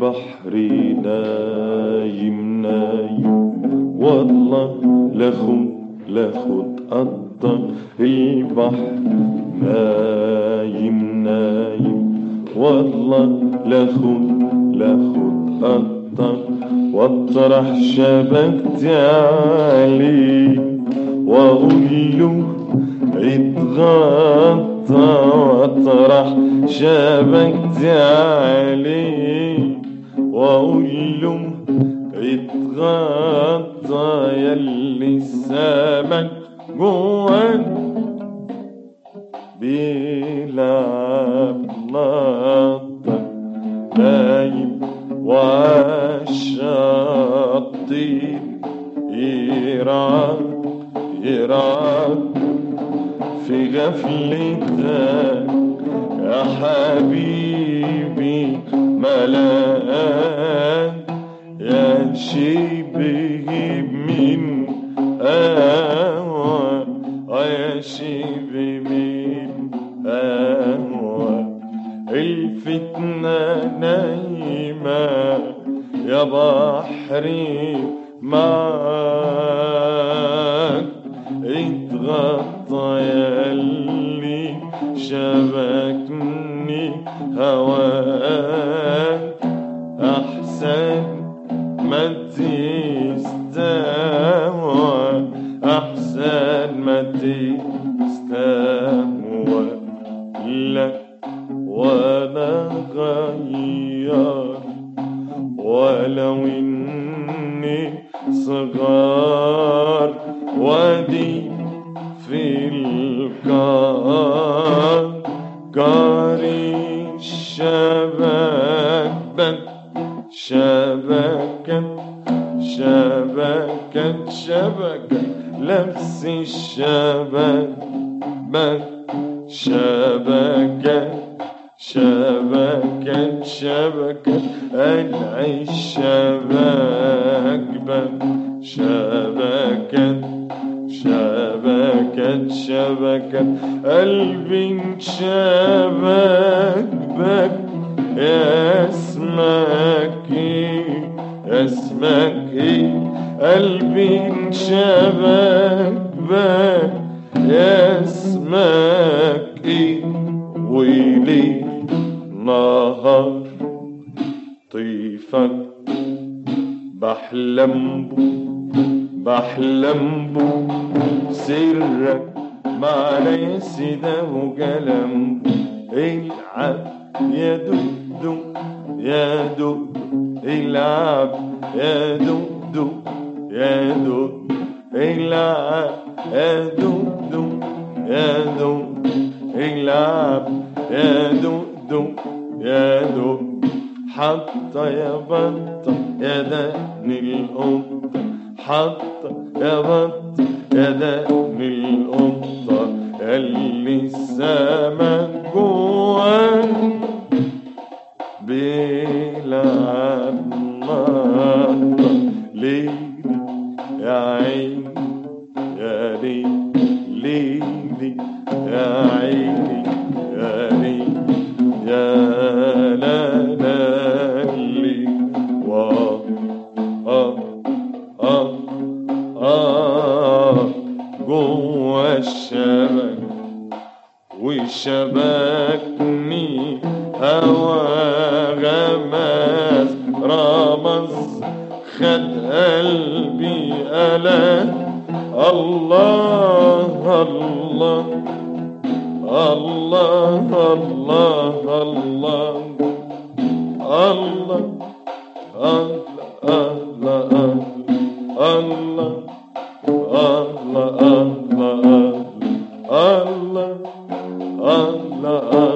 بحري نايم. نايم والله لاخد لاخد قدر البحر نايم نايم. والله لاخد لاخد قدر واطرح شبكتي عليه واقول له اتغطى واطرح شبكتي عليه واقول له اتغطى يلي السمك جواك بيلعب نطة نايم وعالشطين يرعى يرعى في غفلتك يا حبيبي. ملاك يا شبه من أهوى شبه من أهوى الفتنة نايمة يا بحري معاك. اتغطى ياللي شبكني هواك. ولو إني صغار ودي في الكار. كاري شبكة شبكة شبكة شبكة لبس الشبكة شبكة شبكة شبكة قلع الشبكة شبكة شبكة شبكة قلبي انشبك بك. يا اسمك إيه؟ اسمك إيه؟ قلبي انشبك بك. يا اسمك إيه؟ طيفك بحلم بو بحلم بو سرك معلي سيدة وقلم العب يا دودو يا دودو العب يا دودو يا دودو العب يا دودو يا دودو العب يا دودو حتى يا بطة يا دقن القطة حتى يا بطة يا دقن القطة اللي السما جواك بيلعب نطة ليلي يا عيني يا ليلي ليلي يا عيني وشبكني هوا غماز رمز خد قلبي ألا الله الله الله الله الله الله الله الله الله الله الله الله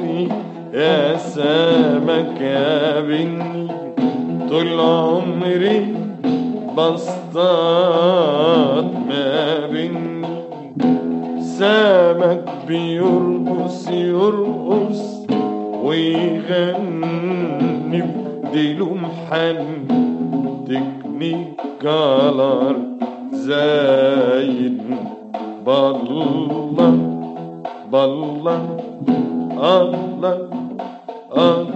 يا سمك يا بني طول عمري بصطاد ما بني. سمك بيرقص يرقص ويغني بديله محن تكنيك كالر زايد بالله بالله الله. Allah